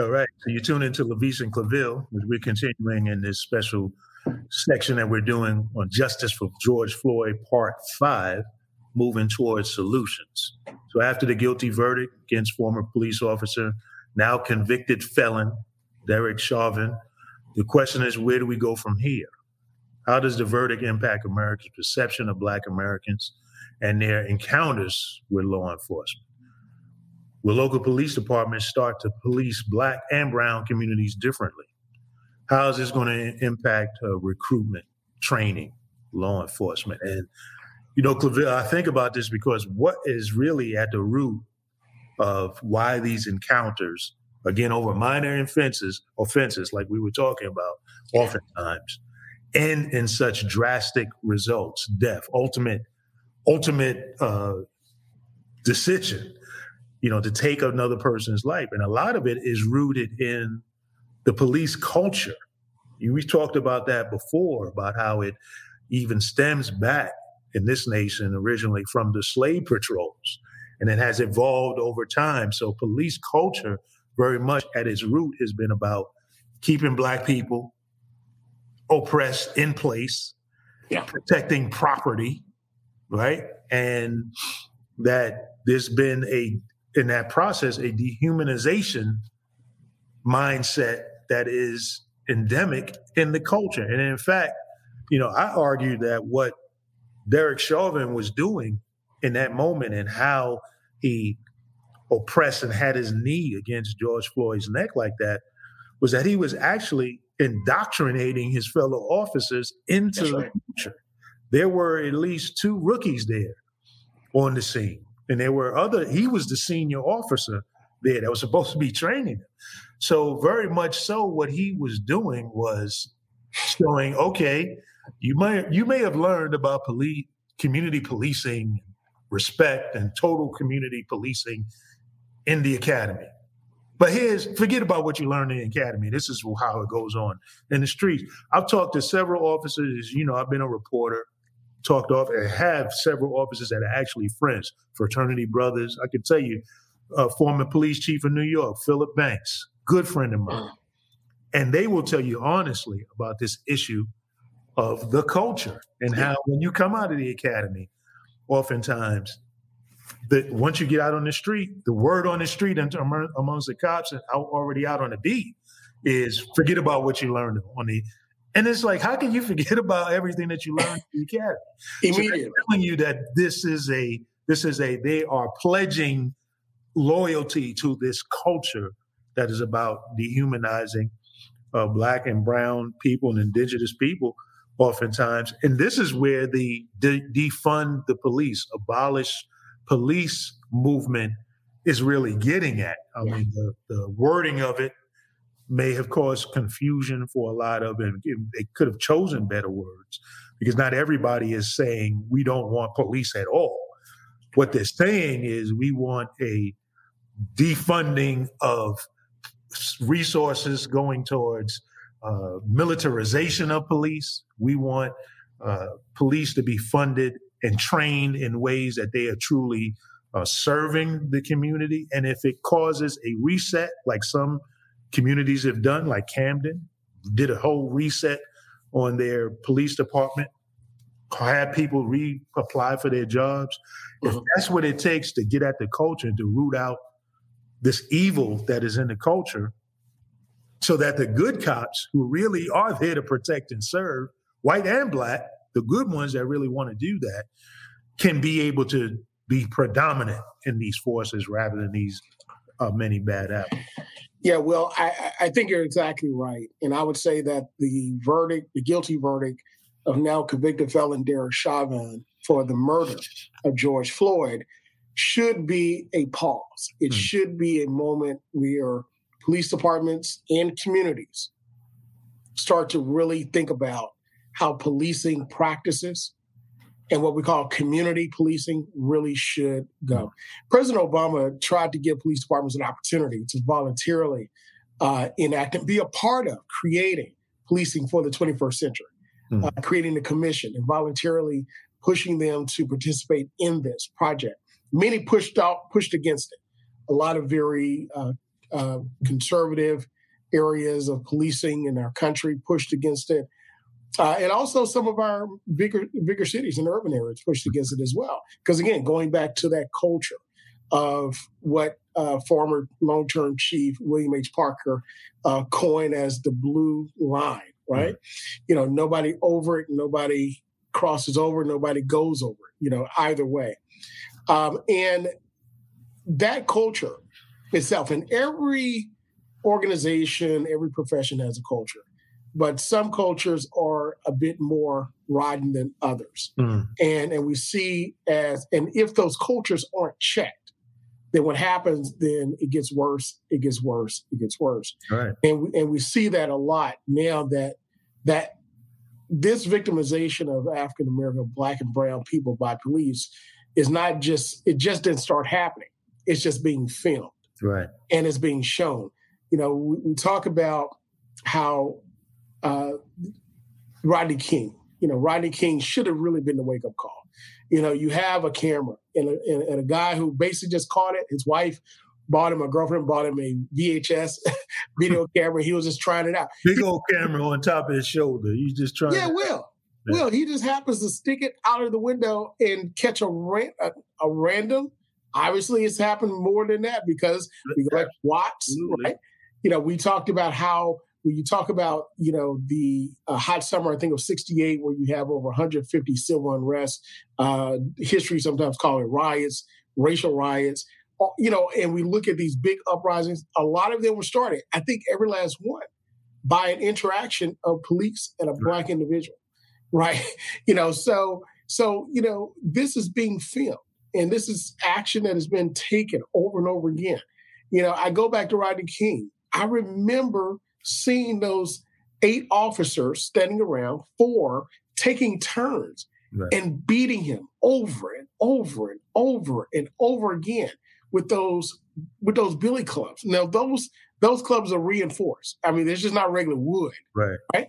All right. So you tune into LaVice and Claville, which we're continuing in this special section that we're doing on Justice for George Floyd, Part 5, moving towards solutions. So after the guilty verdict against former police officer, now convicted felon, Derek Chauvin, the question is where do we go from here? How does the verdict impact America's perception of Black Americans and their encounters with law enforcement? Will local police departments start to police Black and Brown communities differently? How is this going to impact uh, recruitment, training, law enforcement? And, you know, I think about this because what is really at the root of why these encounters, again, over minor offenses, offenses like we were talking about, oftentimes, end in such drastic results, death, ultimate, ultimate uh, decision, you know, to take another person's life. And a lot of it is rooted in the police culture. We talked about that before, about how it even stems back in this nation originally from the slave patrols and it has evolved over time. So police culture, very much at its root, has been about keeping black people oppressed in place, yeah. protecting property, right? And that there's been a in that process a dehumanization mindset that is endemic in the culture. And in fact, you know, I argue that what Derek Chauvin was doing in that moment and how he oppressed and had his knee against George Floyd's neck like that was that he was actually indoctrinating his fellow officers into That's the culture. There were at least two rookies there on the scene. And there were other, he was the senior officer there that was supposed to be training him. So, very much so, what he was doing was showing, okay, you may you may have learned about police community policing respect and total community policing in the academy. But here's forget about what you learned in the academy. This is how it goes on in the streets. I've talked to several officers. You know, I've been a reporter, talked off, and have several officers that are actually friends, fraternity brothers. I can tell you, uh, former police chief of New York, Philip Banks, good friend of mine, and they will tell you honestly about this issue of the culture and how when you come out of the academy, oftentimes that once you get out on the street, the word on the street and amongst the cops and out, already out on the beat is forget about what you learned on the. And it's like, how can you forget about everything that you learned in the academy? Immediately so telling you that this is a this is a they are pledging loyalty to this culture that is about dehumanizing uh, black and brown people and indigenous people oftentimes. And this is where the de- defund the police, abolish police movement is really getting at. I yeah. mean, the, the, wording of it may have caused confusion for a lot of it. They could have chosen better words because not everybody is saying we don't want police at all. What they're saying is we want a defunding of resources going towards uh, militarization of police. We want uh, police to be funded and trained in ways that they are truly uh, serving the community. And if it causes a reset, like some communities have done, like Camden, did a whole reset on their police department, had people reapply for their jobs. If mm-hmm. that's what it takes to get at the culture and to root out this evil that is in the culture, so that the good cops who really are there to protect and serve, white and black, the good ones that really want to do that, can be able to be predominant in these forces rather than these uh, many bad apples. Yeah, well, I, I think you're exactly right. And I would say that the verdict, the guilty verdict of now convicted felon Derek Chauvin for the murder of George Floyd should be a pause. It mm. should be a moment where police departments and communities start to really think about how policing practices and what we call community policing really should go. President Obama tried to give police departments an opportunity to voluntarily uh, enact and be a part of creating policing for the 21st century, mm. uh, creating the commission and voluntarily pushing them to participate in this project. Many pushed out, pushed against it. A lot of very uh, uh, conservative areas of policing in our country pushed against it. Uh, and also some of our bigger bigger cities and urban areas pushed against it as well. Because again, going back to that culture of what uh, former long term chief William H. Parker uh, coined as the blue line, right? Mm-hmm. You know, nobody over it, nobody crosses over, nobody goes over it, you know, either way. Um, and that culture itself, and every organization, every profession has a culture, but some cultures are a bit more rotten than others. Mm. And and we see as and if those cultures aren't checked, then what happens then it gets worse, it gets worse, it gets worse. Right. And we and we see that a lot now that that this victimization of African American, black and brown people by police is not just it just didn't start happening. It's just being filmed. Right. And it's being shown. You know, we, we talk about how uh, Rodney King, you know, Rodney King should have really been the wake up call. You know, you have a camera and a, and, and a guy who basically just caught it. His wife bought him, a girlfriend bought him a VHS video camera. He was just trying it out. Big old camera on top of his shoulder. He's just trying. Yeah, Will. Yeah. Will he just happens to stick it out of the window and catch a, a, a random. Obviously, it's happened more than that because we like Watts, right? You know, we talked about how when you talk about you know the uh, hot summer, I think of '68, where you have over 150 civil unrest. Uh, history sometimes call it riots, racial riots. Uh, you know, and we look at these big uprisings. A lot of them were started. I think every last one by an interaction of police and a black individual, right? You know, so so you know this is being filmed, and this is action that has been taken over and over again. You know, I go back to Rodney King. I remember seeing those eight officers standing around, four taking turns right. and beating him over and over and over and over again with those with those billy clubs. Now those those clubs are reinforced. I mean, they're just not regular wood. Right. Right.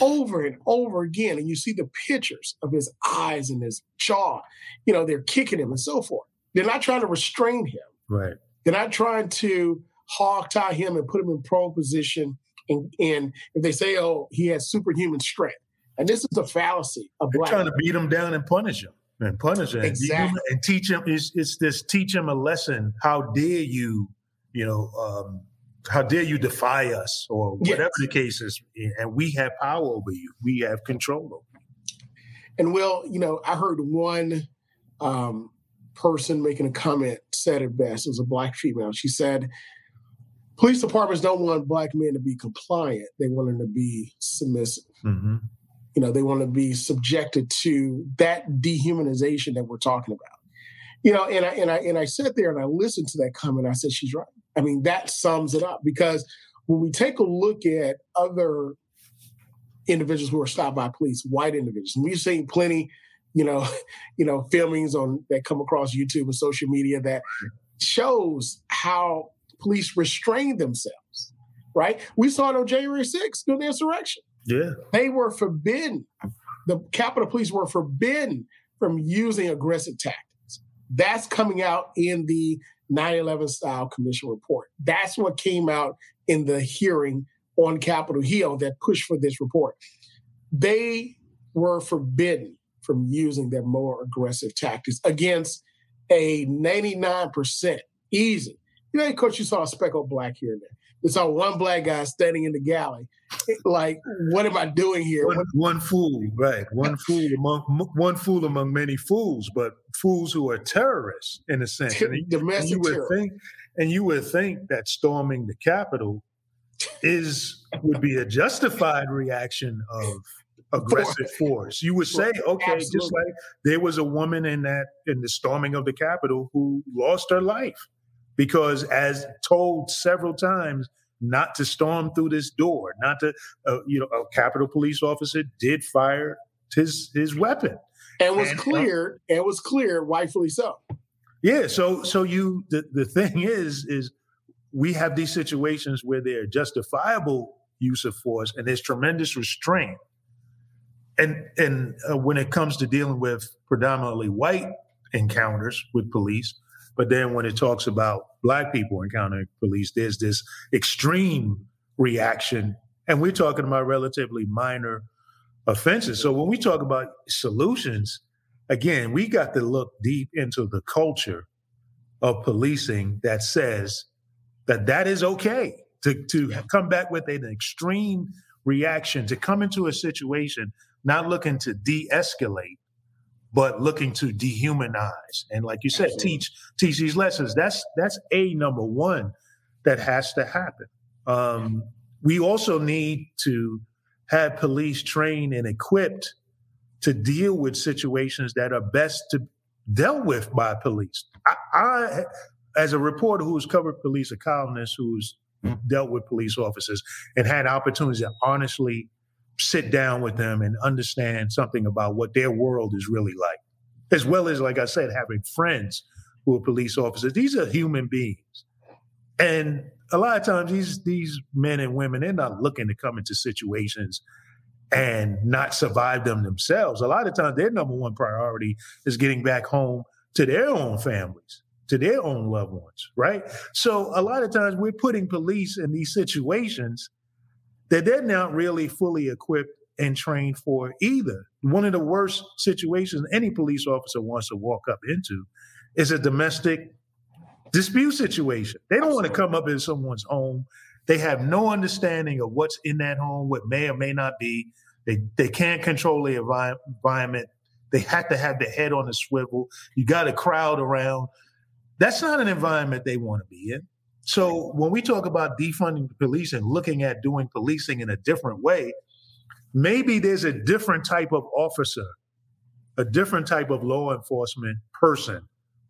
Over and over again. And you see the pictures of his eyes and his jaw. You know, they're kicking him and so forth. They're not trying to restrain him. Right. They're not trying to hog tie him and put him in prone position. And, and if they say, oh, he has superhuman strength. And this is a fallacy of They're trying to beat him down and punish him and punish him exactly. and, and teach him. It's, it's this teach him a lesson. How dare you, you know, um, how dare you defy us or whatever yes. the case is. And we have power over you. We have control over you. And well, you know, I heard one um, person making a comment said it best. It was a black female. She said, police departments don't want black men to be compliant. They want them to be submissive. Mm-hmm. You know, they want to be subjected to that dehumanization that we're talking about. You know, and I and I and I sat there and I listened to that comment. I said, she's right. I mean, that sums it up because when we take a look at other individuals who are stopped by police, white individuals, and we've seen plenty, you know, you know, filmings on that come across YouTube and social media that shows how police restrained themselves, right? We saw it on January 6th during the insurrection. Yeah. They were forbidden. The Capitol Police were forbidden from using aggressive tactics. That's coming out in the 9 11 style commission report. That's what came out in the hearing on Capitol Hill that pushed for this report. They were forbidden from using their more aggressive tactics against a 99% easy you know, of course, you saw a speck of black here and there. You saw one black guy standing in the galley. Like, what am I doing here? One, one fool, right? One fool among one fool among many fools, but fools who are terrorists in a sense. And, Domestic you would terror. think, and you would think that storming the Capitol is would be a justified reaction of aggressive force. You would say, okay, Absolutely. just like there was a woman in that in the storming of the Capitol who lost her life because as told several times not to storm through this door not to uh, you know a capitol police officer did fire his his weapon. And was and, clear uh, and was clear rightfully so. Yeah so so you the, the thing is is we have these situations where they're justifiable use of force and there's tremendous restraint. And and uh, when it comes to dealing with predominantly white encounters with police But then when it talks about black people encountering police, there's this extreme reaction. And we're talking about relatively minor offenses. So when we talk about solutions, again, we got to look deep into the culture of policing that says that that is okay to, to yeah. come back with an extreme reaction, to come into a situation not looking to de-escalate, but looking to dehumanize. And like you said, Absolutely. teach teach these lessons. That's that's a number one that has to happen. Um, we also need to have police trained and equipped to deal with situations that are best to dealt with by police. I, I as a reporter who's covered police, a columnist who's dealt with police officers and had opportunities to honestly sit down with them and understand something about what their world is really like, as well as, like I said, having friends who are police officers. These are human beings. And a lot of times these these men and women, they're not looking to come into situations and not survive them themselves. A lot of times their number one priority is getting back home to their own families to their own loved ones, right? So a lot of times we're putting police in these situations that they're not really fully equipped and trained for either. One of the worst situations any police officer wants to walk up into is a domestic dispute situation. They don't want to come up in someone's home. They have no understanding of what's in that home, what may or may not be. They they can't control the environment. They have to have their head on a swivel. You got a crowd around. That's not an environment they want to be in. So when we talk about defunding the police and looking at doing policing in a different way, maybe there's a different type of officer, a different type of law enforcement person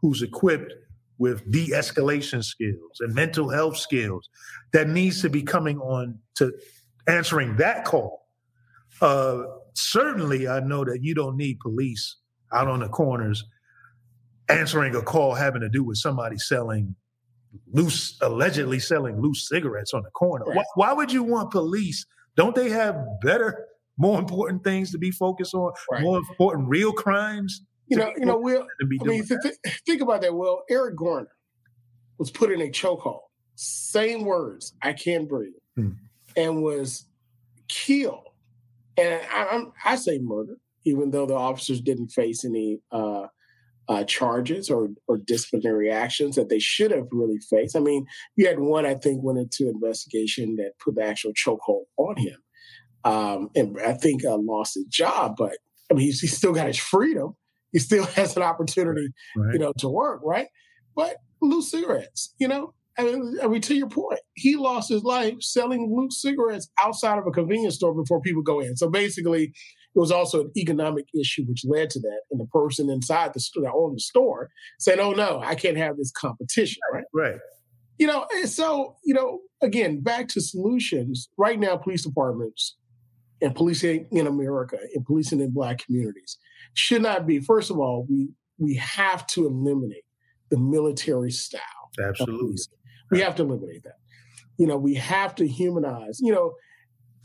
who's equipped with de-escalation skills and mental health skills that needs to be coming on to answering that call. Uh, certainly, I know that you don't need police out on the corners answering a call having to do with somebody selling loose, allegedly selling loose cigarettes on the corner. Right. Why, why, would you want police? Don't they have better, more important things to be focused on? Right. More important, real crimes. You know, you know, Will. I mean, th- th- think about that. Well, Eric Garner was put in a chokehold. Same words, I can't breathe, hmm. and was killed. And I, I, say murder, even though the officers didn't face any uh, uh, charges or, or disciplinary actions that they should have really faced. I mean, you had one, I think, went into investigation that put the actual chokehold on him. Um, and I think uh, lost his job, but I mean, he's, he's, still got his freedom. He still has an opportunity, right. you know, to work, right? But loose cigarettes, you know, I mean, I mean, to your point, he lost his life selling loose cigarettes outside of a convenience store before people go in. So basically, it was also an economic issue which led to that. And the person inside the store, that owned the store, said, "Oh no, I can't have this competition." Right. Right. You know, and so you know, again, back to solutions. Right now, police departments and policing in America and policing in Black communities should not be. First of all, we we have to eliminate the military style. Absolutely. We have to eliminate that. You know, we have to humanize. You know,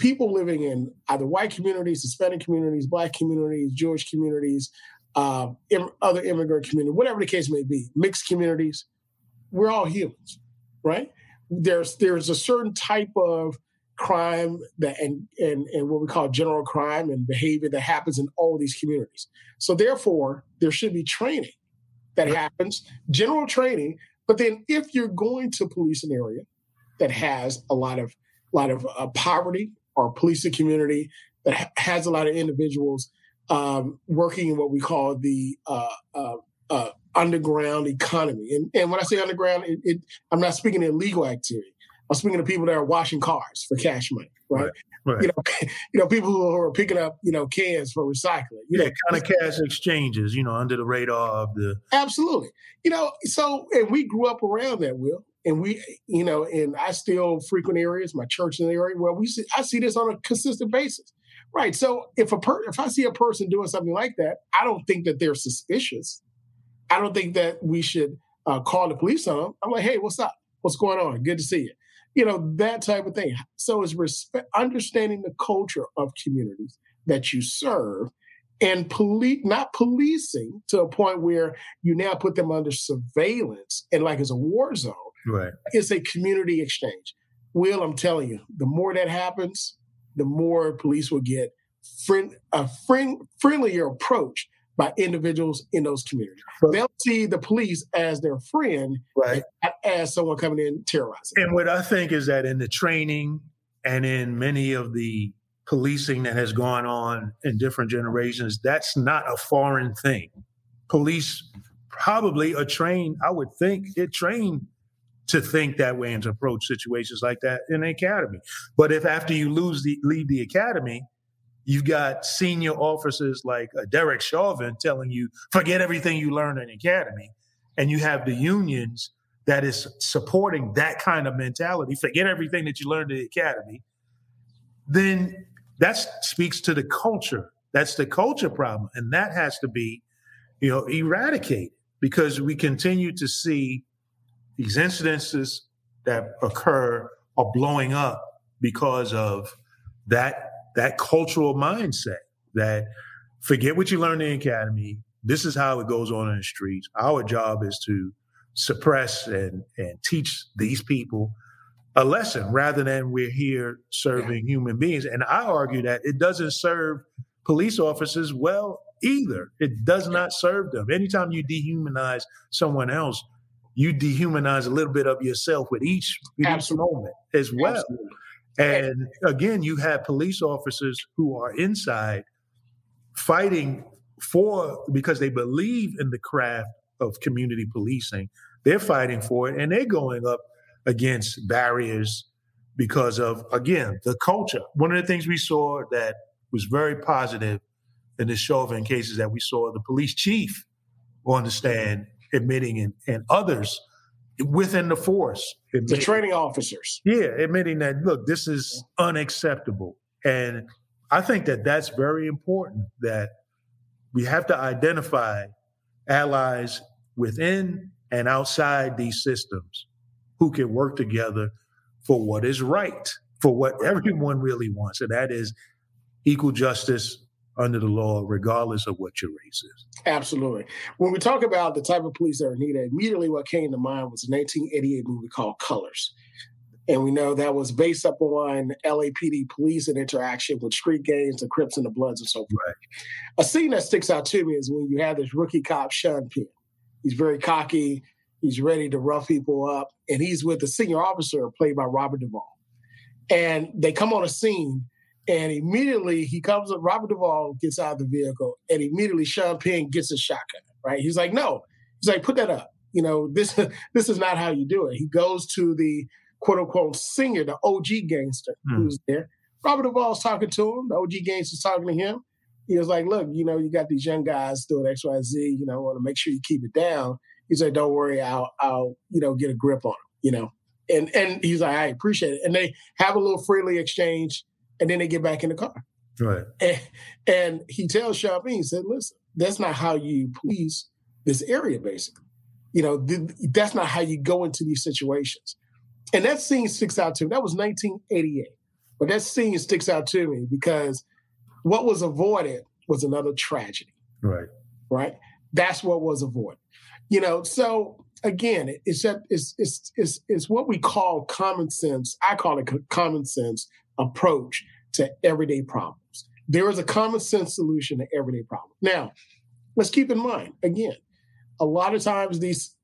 people living in either white communities, Hispanic communities, black communities, Jewish communities, uh, Im- other immigrant communities, whatever the case may be, mixed communities, we're all humans, right? There's there's a certain type of crime that and, and and what we call general crime and behavior that happens in all these communities. So therefore, there should be training that happens, general training. But then, if you're going to police an area that has a lot of a lot of uh, poverty, our policing community that ha- has a lot of individuals um, working in what we call the uh, uh, uh, underground economy. And, and when I say underground, it, it, I'm not speaking illegal activity. I'm speaking to people that are washing cars for cash money, right? right. Right. You know, you know, people who are picking up, you know, cans for recycling. You yeah, know, kind of cash exchanges, you know, under the radar of the. Absolutely, you know. So, and we grew up around that, Will and we, you know, and I still frequent areas, my church in the area where we see, I see this on a consistent basis, right? So if a per, if I see a person doing something like that, I don't think that they're suspicious. I don't think that we should uh, call the police on them. I'm like, hey, what's up? What's going on? Good to see you. You know that type of thing. So it's respect, understanding the culture of communities that you serve, and police not policing to a point where you now put them under surveillance and like it's a war zone. Right. It's a community exchange. Will, I'm telling you, the more that happens, the more police will get friend, a friend, friendlier approach by individuals in those communities. But, They'll see the police as their friend, right? As someone coming in terrorizing. And what I think is that in the training and in many of the policing that has gone on in different generations, that's not a foreign thing. Police probably are trained, I would think, they're trained to think that way and to approach situations like that in the academy. But if after you lose the leave the academy, you've got senior officers like uh, Derek Chauvin telling you forget everything you learned in the academy, and you have the unions that is supporting that kind of mentality, forget everything that you learned in the academy, then that speaks to the culture. That's the culture problem, and that has to be, you know, eradicated because we continue to see these incidences that occur are blowing up because of that that cultural mindset that forget what you learned in the academy. This is how it goes on in the streets. Our job is to suppress and, and teach these people a lesson rather than we're here serving human beings. And I argue that it doesn't serve police officers well either. It does not serve them. Anytime you dehumanize someone else, you dehumanize a little bit of yourself with each, with each moment as well. Absolutely. And again, you have police officers who are inside fighting for because they believe in the craft of community policing. They're fighting for it and they're going up against barriers because of, again, the culture. One of the things we saw that was very positive in the Chauvin cases that we saw the police chief on the stand admitting and, and others within the force. Admitting, the training officers. Yeah, admitting that, look, this is unacceptable. And I think that that's very important that we have to identify allies within and outside these systems who can work together for what is right, for what everyone really wants. And that is equal justice under the law, regardless of what your race is. Absolutely. When we talk about the type of police that are needed, immediately what came to mind was a 1988 movie called Colors. And we know that was based upon LAPD police and interaction with street gangs, the Crips and the Bloods and so forth. Right. A scene that sticks out to me is when you have this rookie cop, Sean Penn. He's very cocky. He's ready to rough people up. And he's with the senior officer played by Robert Duvall. And they come on a scene and immediately he comes up, Robert Duvall gets out of the vehicle, and immediately Sean Penn gets a shotgun, right? He's like, no. He's like, put that up. You know, this this is not how you do it. He goes to the quote unquote singer, the OG gangster hmm. who's there. Robert Duvall's talking to him. The OG gangster's talking to him. He was like, look, you know, you got these young guys doing X, Y, Z, you know, want to make sure you keep it down. He's like, don't worry, I'll, I'll, you know, get a grip on him, you know. And and he's like, I appreciate it. And they have a little friendly exchange and then they get back in the car. Right. And, and he tells Chauvin, he said, listen, that's not how you police this area, basically. You know, th- that's not how you go into these situations. And that scene sticks out to me. That was 1988. But that scene sticks out to me because what was avoided was another tragedy. Right. Right. That's what was avoided. You know, so again, it's that it's it's it's it's what we call common sense. I call it common sense approach to everyday problems. There is a common sense solution to everyday problems. Now, let's keep in mind again, a lot of times these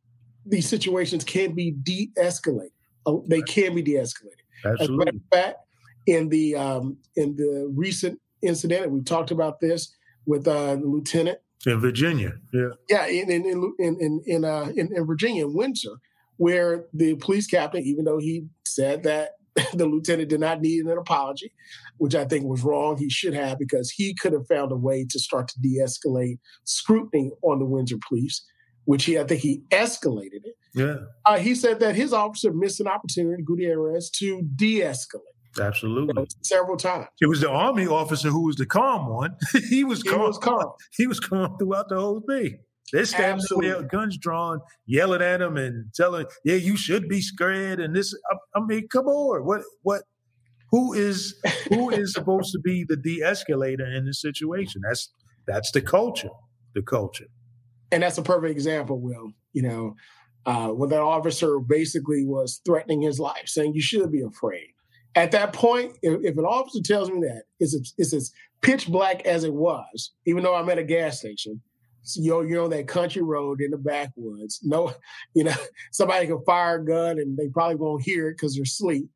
these situations can be de-escalated. Uh, they can be de-escalated. Absolutely. As a matter of fact, in the um, in the recent incident, and we talked about this with uh, the lieutenant in Virginia. Yeah, yeah, in in in in in, uh, in, in Virginia, in Windsor, where the police captain, even though he said that the lieutenant did not need an apology, which I think was wrong. He should have because he could have found a way to start to de-escalate scrutiny on the Windsor police, which he I think he escalated it. Yeah. Uh, he said that his officer missed an opportunity, Gutierrez, to de-escalate. Absolutely. You know, several times. It was the army officer who was the calm one. he was calm. He was calm. He was calm throughout the whole thing. They're standing there, guns drawn, yelling at them and telling, "Yeah, you should be scared." And this, I, I mean, come on, what, what, who is, who is supposed to be the de-escalator in this situation? That's That's the culture. The culture. And that's a perfect example, Will. You know, uh, when that officer basically was threatening his life, saying you should be afraid. At that point, if, if an officer tells me that it's, it's as pitch black as it was, even though I'm at a gas station, so you're, you're on that country road in the backwoods. No, you know, somebody can fire a gun and they probably won't hear it because they're asleep.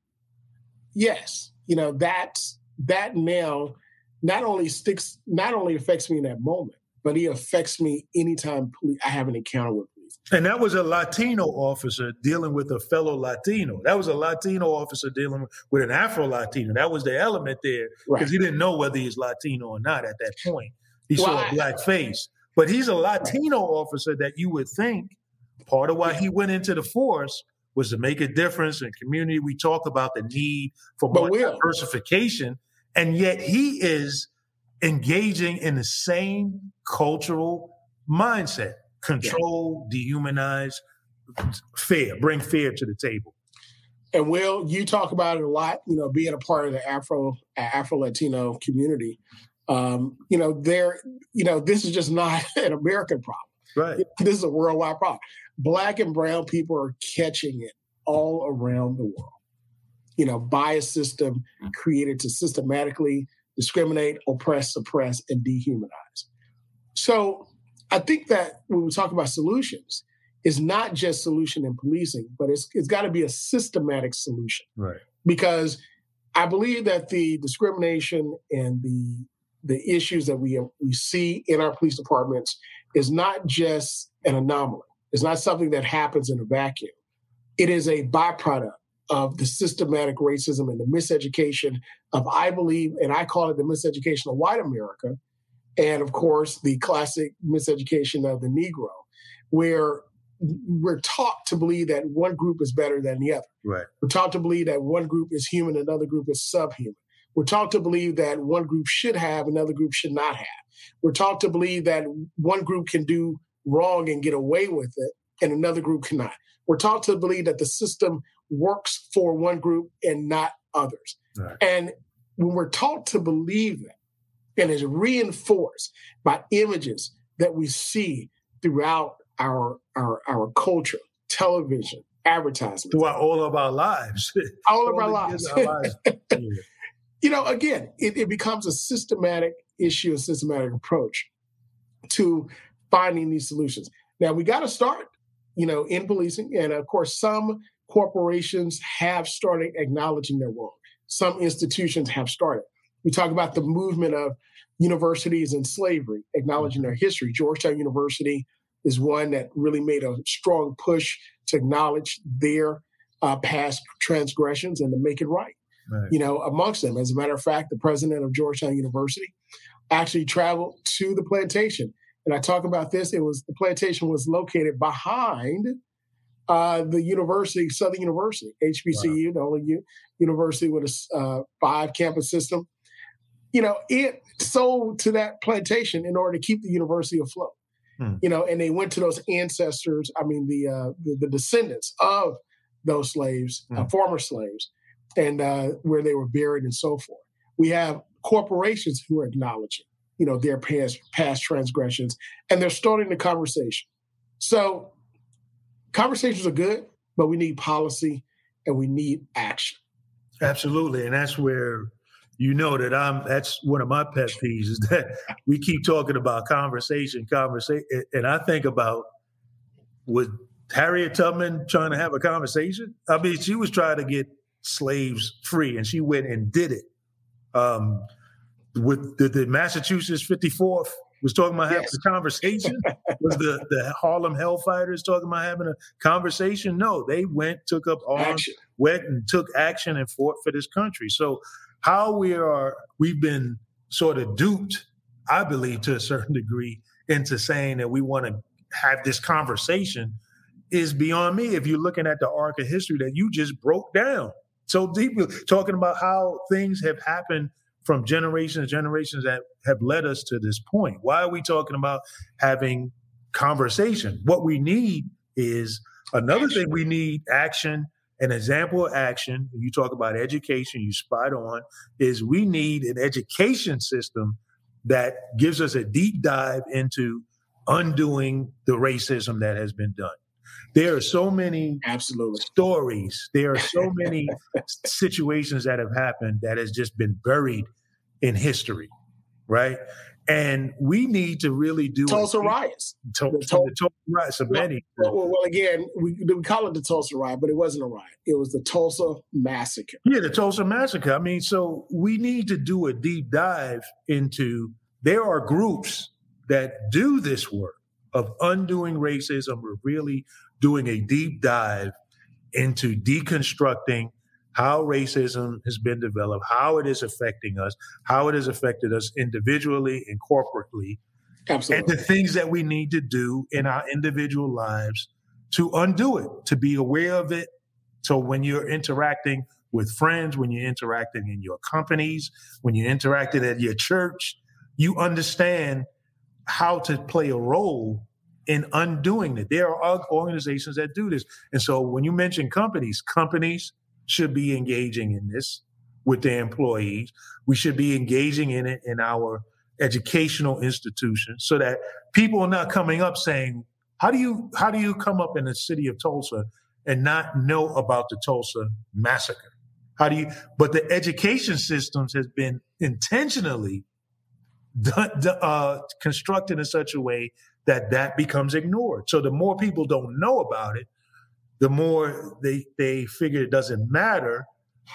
Yes, you know, that's that now not only sticks, not only affects me in that moment, but he affects me anytime I have an encounter with police. And that was a Latino officer dealing with a fellow Latino. That was a Latino officer dealing with an Afro Latino. That was the element there because right. he didn't know whether he's Latino or not at that point. He well, saw a black face. But he's a Latino officer that you would think part of why he went into the force was to make a difference in community. We talk about the need for more diversification, and yet he is engaging in the same cultural mindset: control, yeah. dehumanize, fear, bring fear to the table. And Will, you talk about it a lot. You know, being a part of the Afro Afro Latino community. Um, you know, there, you know, this is just not an American problem. Right. This is a worldwide problem. Black and brown people are catching it all around the world. You know, by a system created to systematically discriminate, oppress, suppress, and dehumanize. So I think that when we talk about solutions, it's not just solution in policing, but it's it's got to be a systematic solution. Right. Because I believe that the discrimination and the the issues that we we see in our police departments is not just an anomaly. It's not something that happens in a vacuum. It is a byproduct of the systematic racism and the miseducation of, I believe, and I call it the miseducation of white America, and of course the classic miseducation of the Negro, where we're taught to believe that one group is better than the other. Right. We're taught to believe that one group is human, another group is subhuman. We're taught to believe that one group should have, another group should not have. We're taught to believe that one group can do wrong and get away with it, and another group cannot. We're taught to believe that the system works for one group and not others. Right. And when we're taught to believe that, and is reinforced by images that we see throughout our our, our culture, television, advertising, throughout all of our lives, all of our lives. Our lives. You know, again, it, it becomes a systematic issue, a systematic approach to finding these solutions. Now we got to start, you know, in policing, and of course, some corporations have started acknowledging their role. Some institutions have started. We talk about the movement of universities and slavery, acknowledging their history. Georgetown University is one that really made a strong push to acknowledge their uh, past transgressions and to make it right right. you know, amongst them. As a matter of fact, the president of Georgetown University actually traveled to the plantation. And I talk about this. It was the plantation was located behind uh, the university, Southern University, HBCU, wow. the only u- university with a uh, five campus system. You know, it sold to that plantation in order to keep the university afloat. Hmm. You know, and they went to those ancestors. I mean, the uh, the, the descendants of those slaves, uh, hmm. former slaves, and uh, where they were buried and so forth. We have corporations who are acknowledging, you know, their past past transgressions, and they're starting the conversation. So conversations are good, but we need policy and we need action. Absolutely, and that's where you know that I'm. That's one of my pet peeves is that we keep talking about conversation, conversation, and I think about with Harriet Tubman trying to have a conversation. I mean, she was trying to get slaves free, and she went and did it. Um, with the, the Massachusetts 54th was talking about having yes. a conversation. was the the Harlem Hellfighters talking about having a conversation? No, they went, took up arms, action. went and took action and fought for this country. So how we are, we've been sort of duped, I believe, to a certain degree, into saying that we want to have this conversation is beyond me. If you're looking at the arc of history that you just broke down, so deeply, talking about how things have happened from generations, and generations that have led us to this point. Why are we talking about having conversation? What we need is another action. thing we need action, an example of action. You talk about education, you spot on, is we need an education system that gives us a deep dive into undoing the racism that has been done. There are so many absolutely stories. There are so many situations that have happened that has just been buried in history, right? And we need to really do Tulsa riots. To, the, Tul- the Tulsa riots of well, many. Well, well, again, we, we call it the Tulsa riot, but it wasn't a riot. It was the Tulsa massacre. Yeah, the Tulsa massacre. I mean, so we need to do a deep dive into. There are groups that do this work of undoing racism. We're really doing a deep dive into deconstructing how racism has been developed, how it is affecting us, how it has affected us individually and corporately, Absolutely. and the things that we need to do in our individual lives to undo it, to be aware of it. So when you're interacting with friends, when you're interacting in your companies, when you're interacting at your church, you understand how to play a role in undoing it. There are organizations that do this. And so when you mention companies, companies should be engaging in this with their employees. We should be engaging in it in our educational institutions so that people are not coming up saying, how do you how do you come up in the city of Tulsa and not know about the Tulsa massacre? How do you but the education systems has been intentionally uh, constructed in such a way that that becomes ignored. So the more people don't know about it, the more they they figure it doesn't matter.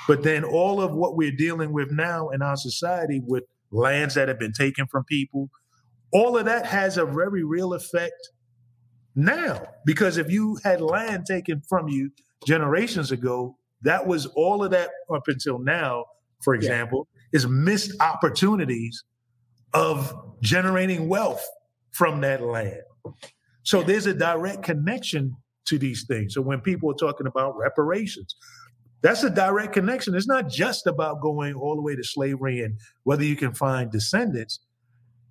But then all of what we're dealing with now in our society with lands that have been taken from people, all of that has a very real effect now. Because if you had land taken from you generations ago, that was all of that up until now, for example, yeah. is missed opportunities of generating wealth from that land. So there's a direct connection to these things. So when people are talking about reparations, that's a direct connection. It's not just about going all the way to slavery and whether you can find descendants.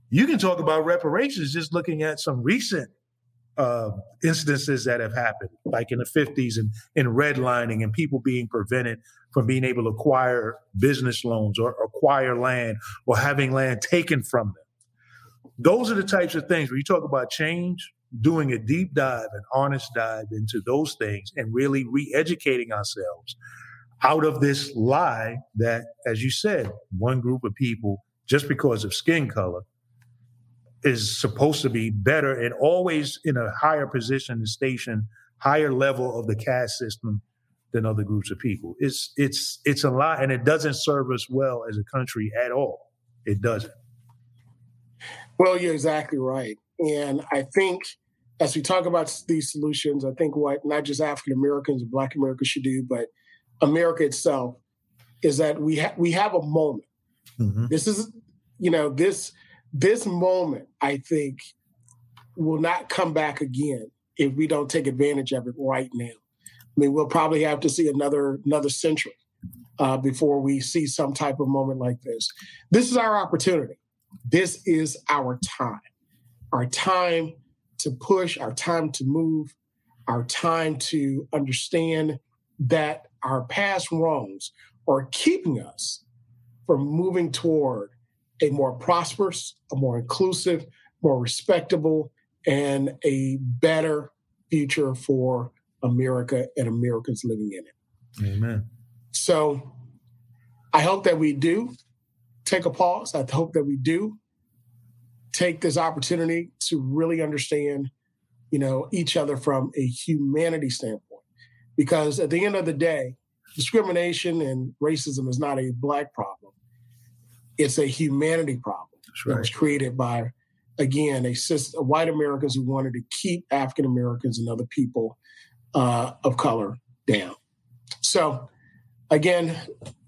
You can talk about reparations just looking at some recent uh, instances that have happened, like in the 50s and in redlining and people being prevented from being able to acquire business loans or acquire land or having land taken from them. Those are the types of things when you talk about change, doing a deep dive, an honest dive into those things and really re educating ourselves out of this lie that, as you said, one group of people, just because of skin color, is supposed to be better and always in a higher position and station, higher level of the caste system than other groups of people. It's it's it's a lie, and it doesn't serve us well as a country at all. It doesn't. Well, you're exactly right, and I think as we talk about these solutions, I think what not just African Americans and Black Americans should do, but America itself, is that we ha- we have a moment. Mm-hmm. This is, you know, this this moment. I think will not come back again if we don't take advantage of it right now. I mean, we'll probably have to see another another century uh, before we see some type of moment like this. This is our opportunity. This is our time. Our time to push, our time to move, our time to understand that our past wrongs are keeping us from moving toward a more prosperous, a more inclusive, more respectable, and a better future for America and Americans living in it. Amen. So I hope that we do take a pause. I hope that we do take this opportunity to really understand, you know, each other from a humanity standpoint. Because at the end of the day, discrimination and racism is not a black problem. It's a humanity problem right. that was created by, again, a system, white Americans who wanted to keep African Americans and other people uh, of color down. So, again,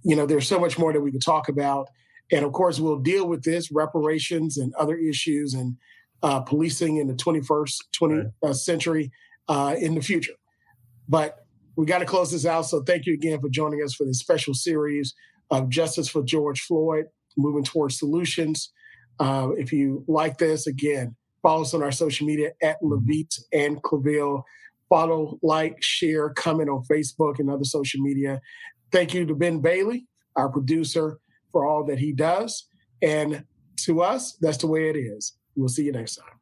you know, there's so much more that we could talk about. And of course, we'll deal with this reparations and other issues and uh, policing in the 21st 20th uh, century uh, in the future. But we got to close this out. So thank you again for joining us for this special series of Justice for George Floyd, moving towards solutions. Uh, if you like this, again, follow us on our social media at Levite and Claville. Follow, like, share, comment on Facebook and other social media. Thank you to Ben Bailey, our producer for all that he does. And to us, that's the way it is. We'll see you next time.